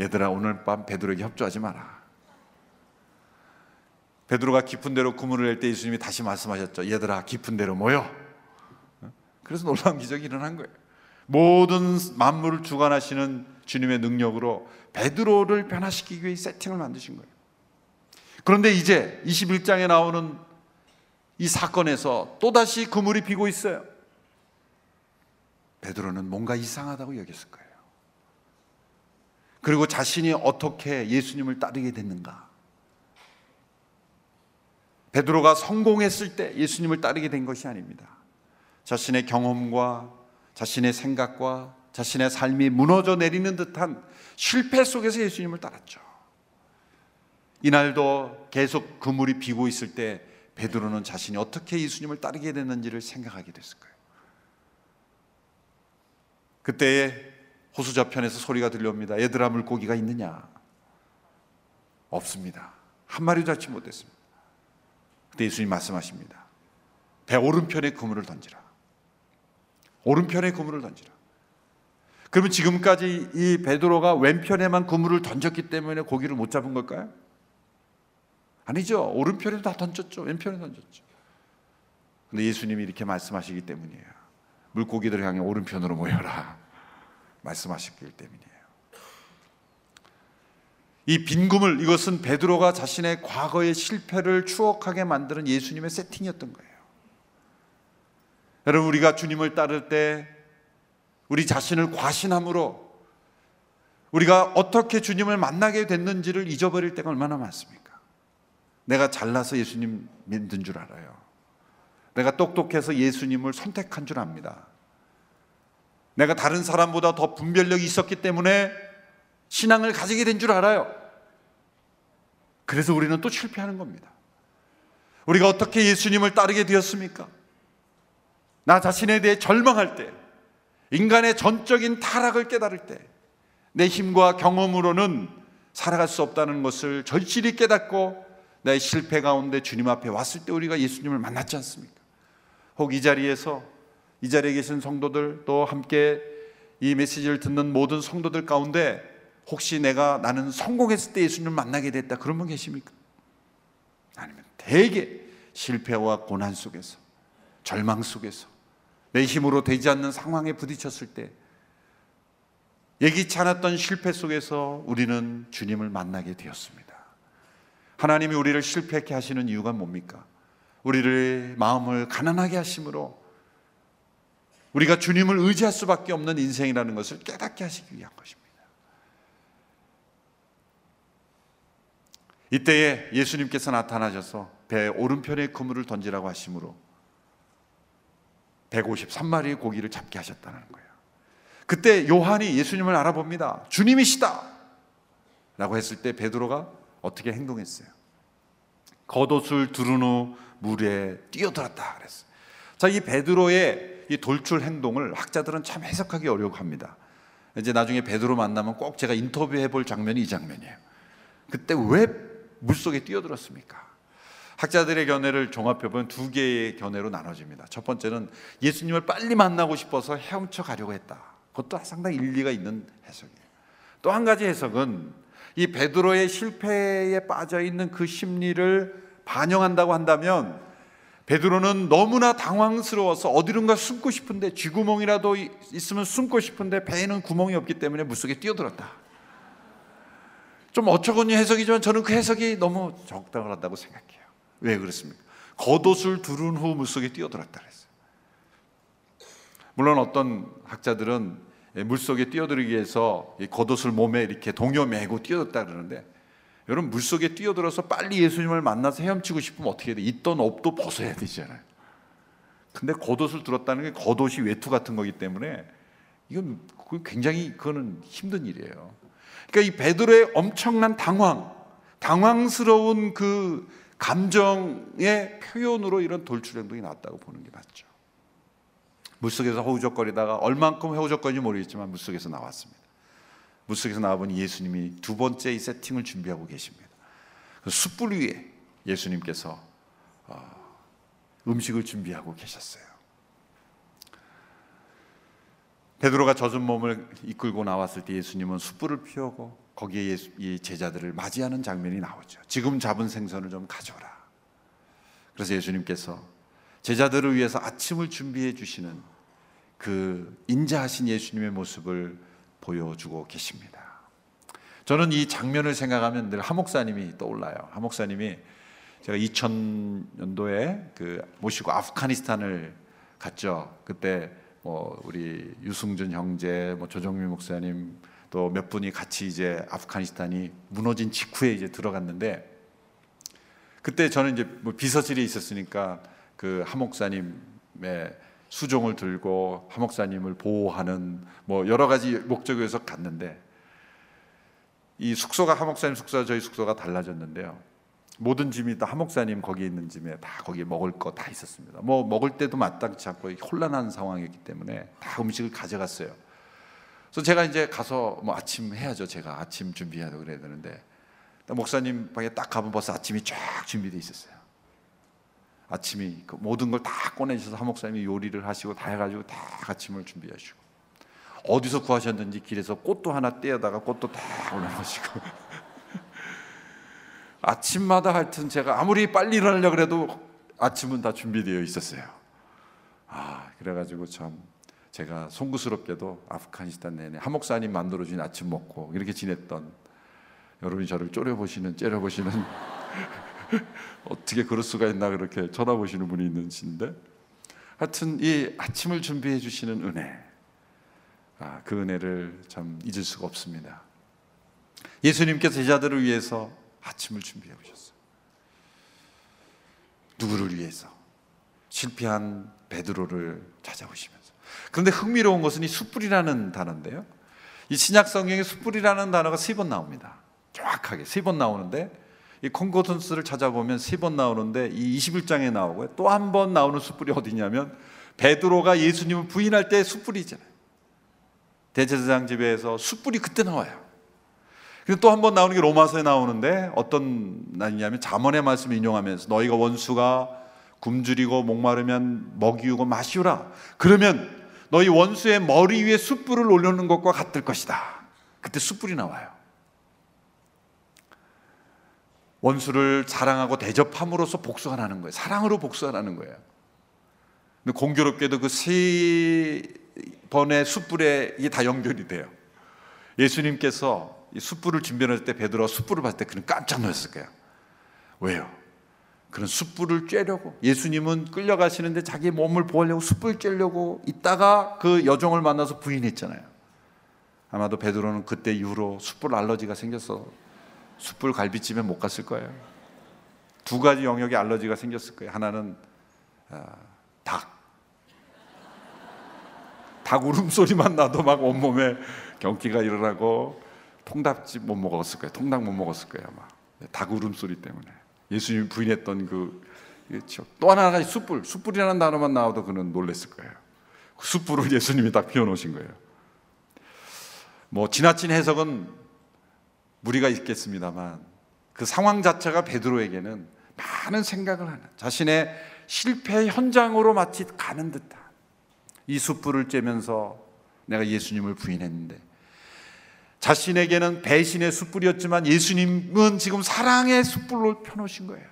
얘들아 오늘 밤 베드로에게 협조하지 마라. 베드로가 깊은 데로 그물을 낼 때 예수님이 다시 말씀하셨죠. 얘들아 깊은 데로 모여. 그래서 놀라운 기적이 일어난 거예요. 모든 만물을 주관하시는 주님의 능력으로 베드로를 변화시키기 위해 세팅을 만드신 거예요. 그런데 이제 21장에 나오는 이 사건에서 또다시 그물이 비고 있어요. 베드로는 뭔가 이상하다고 여겼을 거예요. 그리고 자신이 어떻게 예수님을 따르게 됐는가? 베드로가 성공했을 때 예수님을 따르게 된 것이 아닙니다. 자신의 경험과 자신의 생각과 자신의 삶이 무너져 내리는 듯한 실패 속에서 예수님을 따랐죠. 이날도 계속 그물이 비고 있을 때 베드로는 자신이 어떻게 예수님을 따르게 됐는지를 생각하게 됐을 거예요. 그때에 호수 저편에서 소리가 들려옵니다. 얘들아 물고기가 있느냐? 없습니다. 한 마리도 잡지 못했습니다. 그때 예수님 말씀하십니다. 배 오른편에 그물을 던지라. 오른편에 그물을 던지라. 그러면 지금까지 이 베드로가 왼편에만 그물을 던졌기 때문에 고기를 못 잡은 걸까요? 아니죠. 오른편에도 다 던졌죠. 왼편에 던졌죠. 근데 예수님이 이렇게 말씀하시기 때문이에요. 물고기들을 향해 오른편으로 모여라. 말씀하셨기 때문이에요. 이 빈금을 이것은 베드로가 자신의 과거의 실패를 추억하게 만드는 예수님의 세팅이었던 거예요. 여러분 우리가 주님을 따를 때 우리 자신을 과신함으로 우리가 어떻게 주님을 만나게 됐는지를 잊어버릴 때가 얼마나 많습니까? 내가 잘나서 예수님 믿는 줄 알아요. 내가 똑똑해서 예수님을 선택한 줄 압니다. 내가 다른 사람보다 더 분별력이 있었기 때문에 신앙을 가지게 된 줄 알아요. 그래서 우리는 또 실패하는 겁니다. 우리가 어떻게 예수님을 따르게 되었습니까? 나 자신에 대해 절망할 때, 인간의 전적인 타락을 깨달을 때, 내 힘과 경험으로는 살아갈 수 없다는 것을 절실히 깨닫고 내 실패 가운데 주님 앞에 왔을 때 우리가 예수님을 만났지 않습니까? 혹 이 자리에서 이 자리에 계신 성도들 또 함께 이 메시지를 듣는 모든 성도들 가운데 혹시 내가 나는 성공했을 때 예수님을 만나게 됐다 그런 분 계십니까? 아니면 대개 실패와 고난 속에서 절망 속에서 내 힘으로 되지 않는 상황에 부딪혔을 때 예기치 않았던 실패 속에서 우리는 주님을 만나게 되었습니다. 하나님이 우리를 실패하게 하시는 이유가 뭡니까? 우리를 마음을 가난하게 하심으로 우리가 주님을 의지할 수밖에 없는 인생이라는 것을 깨닫게 하시기 위한 것입니다. 이때에 예수님께서 나타나셔서 배 오른편에 그물을 던지라고 하심으로 153마리의 고기를 잡게 하셨다는 거예요. 그때 요한이 예수님을 알아봅니다. 주님이시다. 라고 했을 때 베드로가 어떻게 행동했어요? 겉옷을 두른 후 물에 뛰어들었다 그랬어요. 자, 이 베드로의 이 돌출 행동을 학자들은 참 해석하기 어려워 합니다. 이제 나중에 베드로 만나면 꼭 제가 인터뷰해 볼 장면이 이 장면이에요. 그때 왜 물속에 뛰어들었습니까? 학자들의 견해를 종합해 보면 두 개의 견해로 나눠집니다. 첫 번째는 예수님을 빨리 만나고 싶어서 헤엄쳐 가려고 했다. 그것도 상당히 일리가 있는 해석이에요. 또 한 가지 해석은 이 베드로의 실패에 빠져 있는 그 심리를 반영한다고 한다면 베드로는 너무나 당황스러워서 어디론가 숨고 싶은데 쥐구멍이라도 있으면 숨고 싶은데 배에는 구멍이 없기 때문에 물속에 뛰어들었다. 좀 어처구니 해석이지만 저는 그 해석이 너무 적당하다고 생각해요. 왜 그렇습니까? 겉옷을 두른 후 물속에 뛰어들었다 그랬어요. 물론 어떤 학자들은 물 속에 뛰어들기 위해서 이 겉옷을 몸에 이렇게 동요 매고 뛰어들다 그러는데 여러분 물 속에 뛰어들어서 빨리 예수님을 만나서 헤엄치고 싶으면 어떻게 해야 돼? 있던 옷도 벗어야 되잖아요. 근데 겉옷을 들었다는 게 겉옷이 외투 같은 거기 때문에 이건 굉장히 그거는 힘든 일이에요. 그러니까 이 베드로의 엄청난 당황, 당황스러운 그 감정의 표현으로 이런 돌출 행동이 나왔다고 보는 게 맞죠. 물속에서 허우적거리다가 얼만큼 허우적거리는지 모르겠지만 물속에서 나왔습니다. 물속에서 나와보니 예수님이 두 번째 이 세팅을 준비하고 계십니다. 그 숯불 위에 예수님께서 어, 음식을 준비하고 계셨어요. 베드로가 젖은 몸을 이끌고 나왔을 때 예수님은 숯불을 피우고 거기에 예수, 이 제자들을 맞이하는 장면이 나오죠. 지금 잡은 생선을 좀 가져오라. 그래서 예수님께서 제자들을 위해서 아침을 준비해 주시는 그 인자하신 예수님의 모습을 보여주고 계십니다. 저는 이 장면을 생각하면 늘 하목사님이 떠올라요. 하목사님이 제가 2000년도에 그 모시고 아프가니스탄을 갔죠. 그때 뭐 우리 유승준 형제, 뭐 조정미 목사님 또 몇 분이 같이 이제 아프가니스탄이 무너진 직후에 이제 들어갔는데 그때 저는 이제 뭐 비서실에 있었으니까 그 하목사님의 수종을 들고 하목사님을 보호하는 뭐 여러 가지 목적에서 갔는데 이 숙소가 하목사님 숙소와 저희 숙소가 달라졌는데요. 모든 짐이 다 하목사님 거기 있는 짐에 다 거기 먹을 거 다 있었습니다. 뭐 먹을 때도 마땅치 않고 혼란한 상황이었기 때문에 다 음식을 가져갔어요. 그래서 제가 이제 가서 뭐 아침 해야죠. 제가 아침 준비해야 그래야 되는데 목사님 방에 딱 가면 벌써 아침이 쫙 준비돼 있었어요. 아침이 그 모든 걸 다 꺼내주셔서 한 목사님이 요리를 하시고 다 해가지고 다 아침을 준비하시고 어디서 구하셨는지 길에서 꽃도 하나 떼어다가 꽃도 다 올려놓으시고 <laughs> 아침마다 하여튼 제가 아무리 빨리 일어나려 그래도 아침은 다 준비되어 있었어요. 아 그래가지고 참 제가 송구스럽게도 아프가니스탄 내내 한 목사님 만들어준 아침 먹고 이렇게 지냈던 여러분이 저를 쫄여보시는 째려보시는 어떻게 그럴 수가 있나 그렇게 쳐다보시는 분이 있는신데 하여튼 이 아침을 준비해 주시는 은혜 아, 그 은혜를 참 잊을 수가 없습니다. 예수님께서 제자들을 위해서 아침을 준비해 오셨어요. 누구를 위해서? 실패한 베드로를 찾아오시면서. 그런데 흥미로운 것은 이 숯불이라는 단어인데요. 이 신약 성경에 숯불이라는 단어가 세 번 나옵니다. 정확하게 세 번 나오는데 이 콩고턴스를 찾아보면 세 번 나오는데 이 21장에 나오고요. 또 한 번 나오는 숯불이 어디냐면 베드로가 예수님을 부인할 때 숯불이잖아요. 대제사장 집에서 숯불이 그때 나와요. 그리고 또한 번 나오는 게 로마서에 나오는데 어떤 날이냐면 잠언의 말씀을 인용하면서 너희가 원수가 굶주리고 목마르면 먹이우고 마시우라. 그러면 너희 원수의 머리 위에 숯불을 올려놓는 것과 같을 것이다. 그때 숯불이 나와요. 원수를 사랑하고 대접함으로써 복수가 나는 거예요. 사랑으로 복수가 나는 거예요. 근데 공교롭게도 그 세 번의 숯불에 이게 다 연결이 돼요. 예수님께서 이 숯불을 준비할 때 베드로가 숯불을 봤을 때 그는 깜짝 놀랐을 거예요. 왜요? 그런 숯불을 쬐려고 예수님은 끌려가시는데 자기 몸을 보호하려고 숯불 쬐려고 있다가 그 여종을 만나서 부인했잖아요. 아마도 베드로는 그때 이후로 숯불 알러지가 생겼어 숯불 갈비집에 못 갔을 거예요. 두 가지 영역에 알러지가 생겼을 거예요. 하나는 어, 닭. 닭 울음소리만 나도 막 온몸에 경기가 일어나고 통닭집 못 먹었을 거예요. 통닭 못 먹었을 거예요. 아마. 닭 울음소리 때문에. 예수님이 부인했던 그 그렇죠. 또 하나가 숯불. 숯불이라는 단어만 나와도 그는 놀랬을 거예요. 그 숯불을 예수님이 딱 피워놓으신 거예요. 뭐 지나친 해석은 무리가 있겠습니다만 그 상황 자체가 베드로에게는 많은 생각을 하는 자신의 실패 현장으로 마치 가는 듯한 이 숯불을 쬐면서 내가 예수님을 부인했는데 자신에게는 배신의 숯불이었지만 예수님은 지금 사랑의 숯불로 펴놓으신 거예요.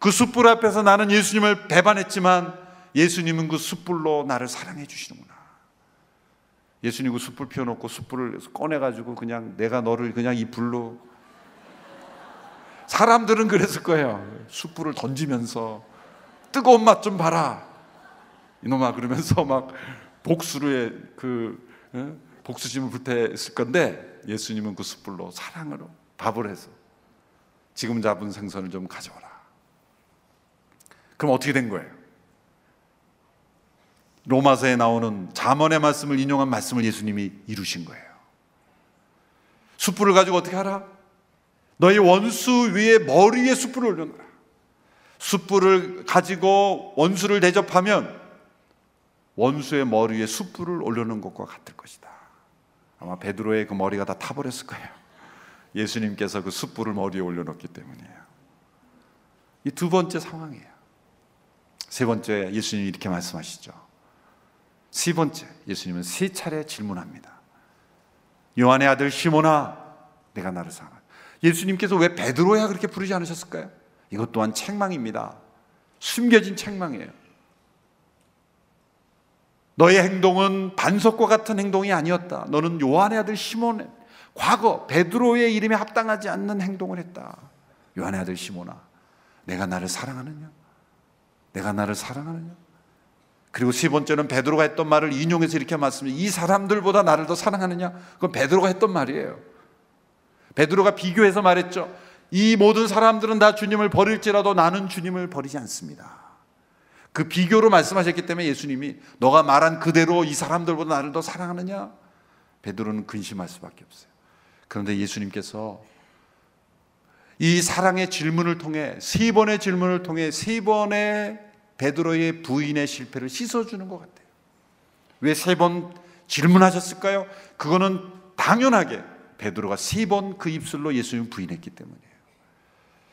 그 숯불 앞에서 나는 예수님을 배반했지만 예수님은 그 숯불로 나를 사랑해 주시는구나. 예수님 그 숯불 피워놓고 숯불을 꺼내가지고 그냥 내가 너를 그냥 이 불로 사람들은 그랬을 거예요. 숯불을 던지면서 뜨거운 맛 좀 봐라. 이놈아 그러면서 막 복수를 그 어? 복수심을 불태웠을 건데 예수님은 그 숯불로 사랑으로 밥을 해서 지금 잡은 생선을 좀 가져오라. 그럼 어떻게 된 거예요? 로마서에 나오는 잠언의 말씀을 인용한 말씀을 예수님이 이루신 거예요. 숯불을 가지고 어떻게 하라? 너희 원수 위에 머리에 숯불을 올려놔라. 숯불을 가지고 원수를 대접하면 원수의 머리 위에 숯불을 올려놓은 것과 같을 것이다. 아마 베드로의 그 머리가 다 타버렸을 거예요. 예수님께서 그 숯불을 머리에 올려놓기 때문이에요. 이 두 번째 상황이에요. 세 번째 예수님이 이렇게 말씀하시죠. 세 번째 예수님은 세 차례 질문합니다. 요한의 아들 시몬아, 내가 나를 사랑하. 예수님께서 왜 베드로야 그렇게 부르지 않으셨을까요? 이것 또한 책망입니다. 숨겨진 책망이에요. 너의 행동은 반석과 같은 행동이 아니었다. 너는 요한의 아들 시몬의 과거 베드로의 이름에 합당하지 않는 행동을 했다. 요한의 아들 시몬아, 내가 나를 사랑하느냐? 내가 나를 사랑하느냐? 그리고 세 번째는 베드로가 했던 말을 인용해서 이렇게 말씀해 이 사람들보다 나를 더 사랑하느냐? 그건 베드로가 했던 말이에요. 베드로가 비교해서 말했죠. 이 모든 사람들은 다 주님을 버릴지라도 나는 주님을 버리지 않습니다. 그 비교로 말씀하셨기 때문에 예수님이 너가 말한 그대로 이 사람들보다 나를 더 사랑하느냐? 베드로는 근심할 수밖에 없어요. 그런데 예수님께서 이 사랑의 질문을 통해 세 번의 질문을 통해 세 번의 베드로의 부인의 실패를 씻어주는 것 같아요. 왜 세 번 질문하셨을까요? 그거는 당연하게 베드로가 세 번 그 입술로 예수님 부인했기 때문이에요.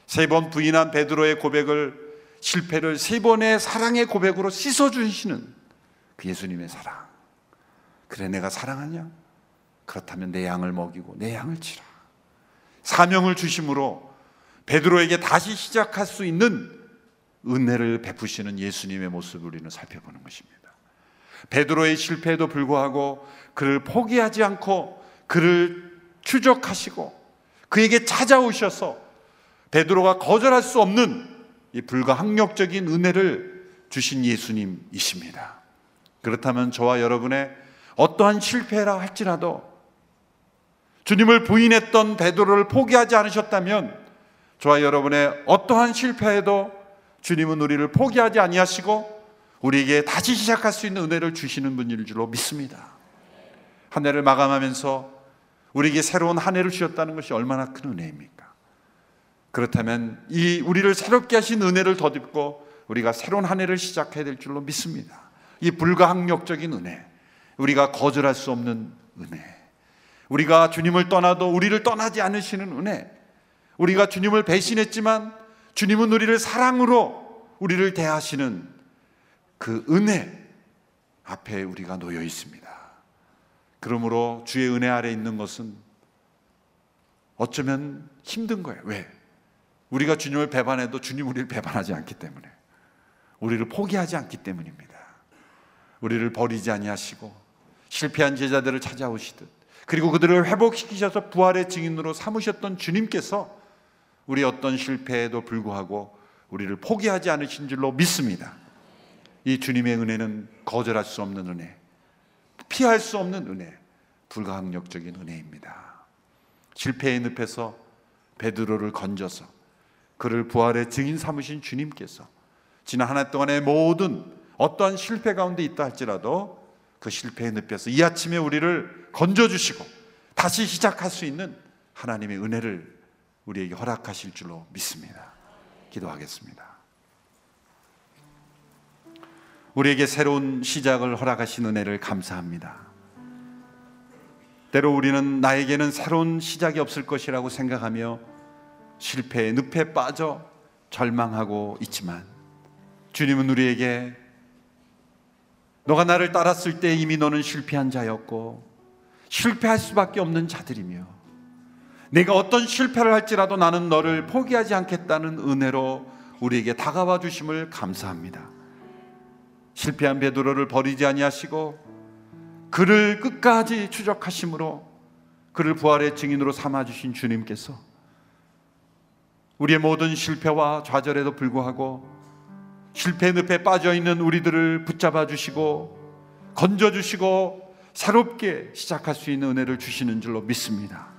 세 번 부인한 베드로의 고백을 실패를 세 번의 사랑의 고백으로 씻어주시는 그 예수님의 사랑. 그래 내가 사랑하냐? 그렇다면 내 양을 먹이고 내 양을 치라. 사명을 주심으로 베드로에게 다시 시작할 수 있는 은혜를 베푸시는 예수님의 모습을 우리는 살펴보는 것입니다. 베드로의 실패에도 불구하고 그를 포기하지 않고 그를 추적하시고 그에게 찾아오셔서 베드로가 거절할 수 없는 이 불가항력적인 은혜를 주신 예수님이십니다. 그렇다면 저와 여러분의 어떠한 실패라 할지라도 주님을 부인했던 베드로를 포기하지 않으셨다면 저와 여러분의 어떠한 실패에도 주님은 우리를 포기하지 아니하시고 우리에게 다시 시작할 수 있는 은혜를 주시는 분일 줄로 믿습니다. 한 해를 마감하면서 우리에게 새로운 한 해를 주셨다는 것이 얼마나 큰 은혜입니까? 그렇다면 이 우리를 새롭게 하신 은혜를 덧입고 우리가 새로운 한 해를 시작해야 될 줄로 믿습니다. 이 불가항력적인 은혜, 우리가 거절할 수 없는 은혜, 우리가 주님을 떠나도 우리를 떠나지 않으시는 은혜, 우리가 주님을 배신했지만 주님은 우리를 사랑으로 우리를 대하시는 그 은혜 앞에 우리가 놓여 있습니다. 그러므로 주의 은혜 아래 있는 것은 어쩌면 힘든 거예요. 왜? 우리가 주님을 배반해도 주님 우리를 배반하지 않기 때문에 우리를 포기하지 않기 때문입니다. 우리를 버리지 아니하시고 실패한 제자들을 찾아오시듯 그리고 그들을 회복시키셔서 부활의 증인으로 삼으셨던 주님께서 우리 어떤 실패에도 불구하고 우리를 포기하지 않으신 줄로 믿습니다. 이 주님의 은혜는 거절할 수 없는 은혜, 피할 수 없는 은혜, 불가항력적인 은혜입니다. 실패의 늪에서 베드로를 건져서 그를 부활의 증인 삼으신 주님께서 지난 한 해 동안의 모든 어떠한 실패 가운데 있다 할지라도 그 실패의 늪에서 이 아침에 우리를 건져주시고 다시 시작할 수 있는 하나님의 은혜를 우리에게 허락하실 줄로 믿습니다. 기도하겠습니다. 우리에게 새로운 시작을 허락하신 은혜를 감사합니다. 때로 우리는 나에게는 새로운 시작이 없을 것이라고 생각하며 실패의 늪에 빠져 절망하고 있지만 주님은 우리에게 너가 나를 따랐을 때 이미 너는 실패한 자였고 실패할 수밖에 없는 자들이며 내가 어떤 실패를 할지라도 나는 너를 포기하지 않겠다는 은혜로 우리에게 다가와 주심을 감사합니다. 실패한 베드로를 버리지 아니하시고 그를 끝까지 추적하심으로 그를 부활의 증인으로 삼아 주신 주님께서 우리의 모든 실패와 좌절에도 불구하고 실패 늪에 빠져 있는 우리들을 붙잡아 주시고 건져 주시고 새롭게 시작할 수 있는 은혜를 주시는 줄로 믿습니다.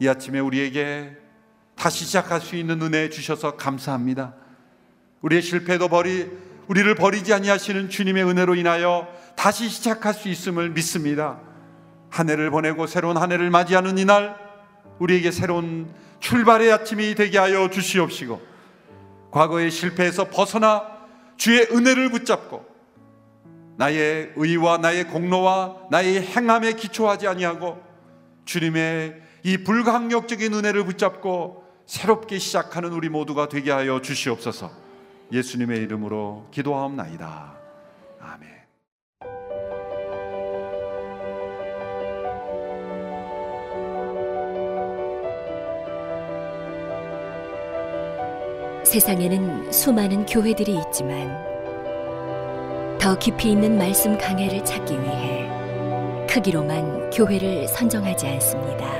이 아침에 우리에게 다시 시작할 수 있는 은혜 주셔서 감사합니다. 우리의 실패도 버리 우리를 버리지 아니하시는 주님의 은혜로 인하여 다시 시작할 수 있음을 믿습니다. 한 해를 보내고 새로운 한 해를 맞이하는 이날 우리에게 새로운 출발의 아침이 되게 하여 주시옵시고 과거의 실패에서 벗어나 주의 은혜를 붙잡고 나의 의와 나의 공로와 나의 행함에 기초하지 아니하고 주님의 이 불강력적인 은혜를 붙잡고 새롭게 시작하는 우리 모두가 되게 하여 주시옵소서. 예수님의 이름으로 기도하옵나이다. 아멘. 세상에는 수많은 교회들이 있지만 더 깊이 있는 말씀 강해를 찾기 위해 크기로만 교회를 선정하지 않습니다.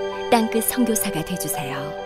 땅끝 선교사가 되주세요.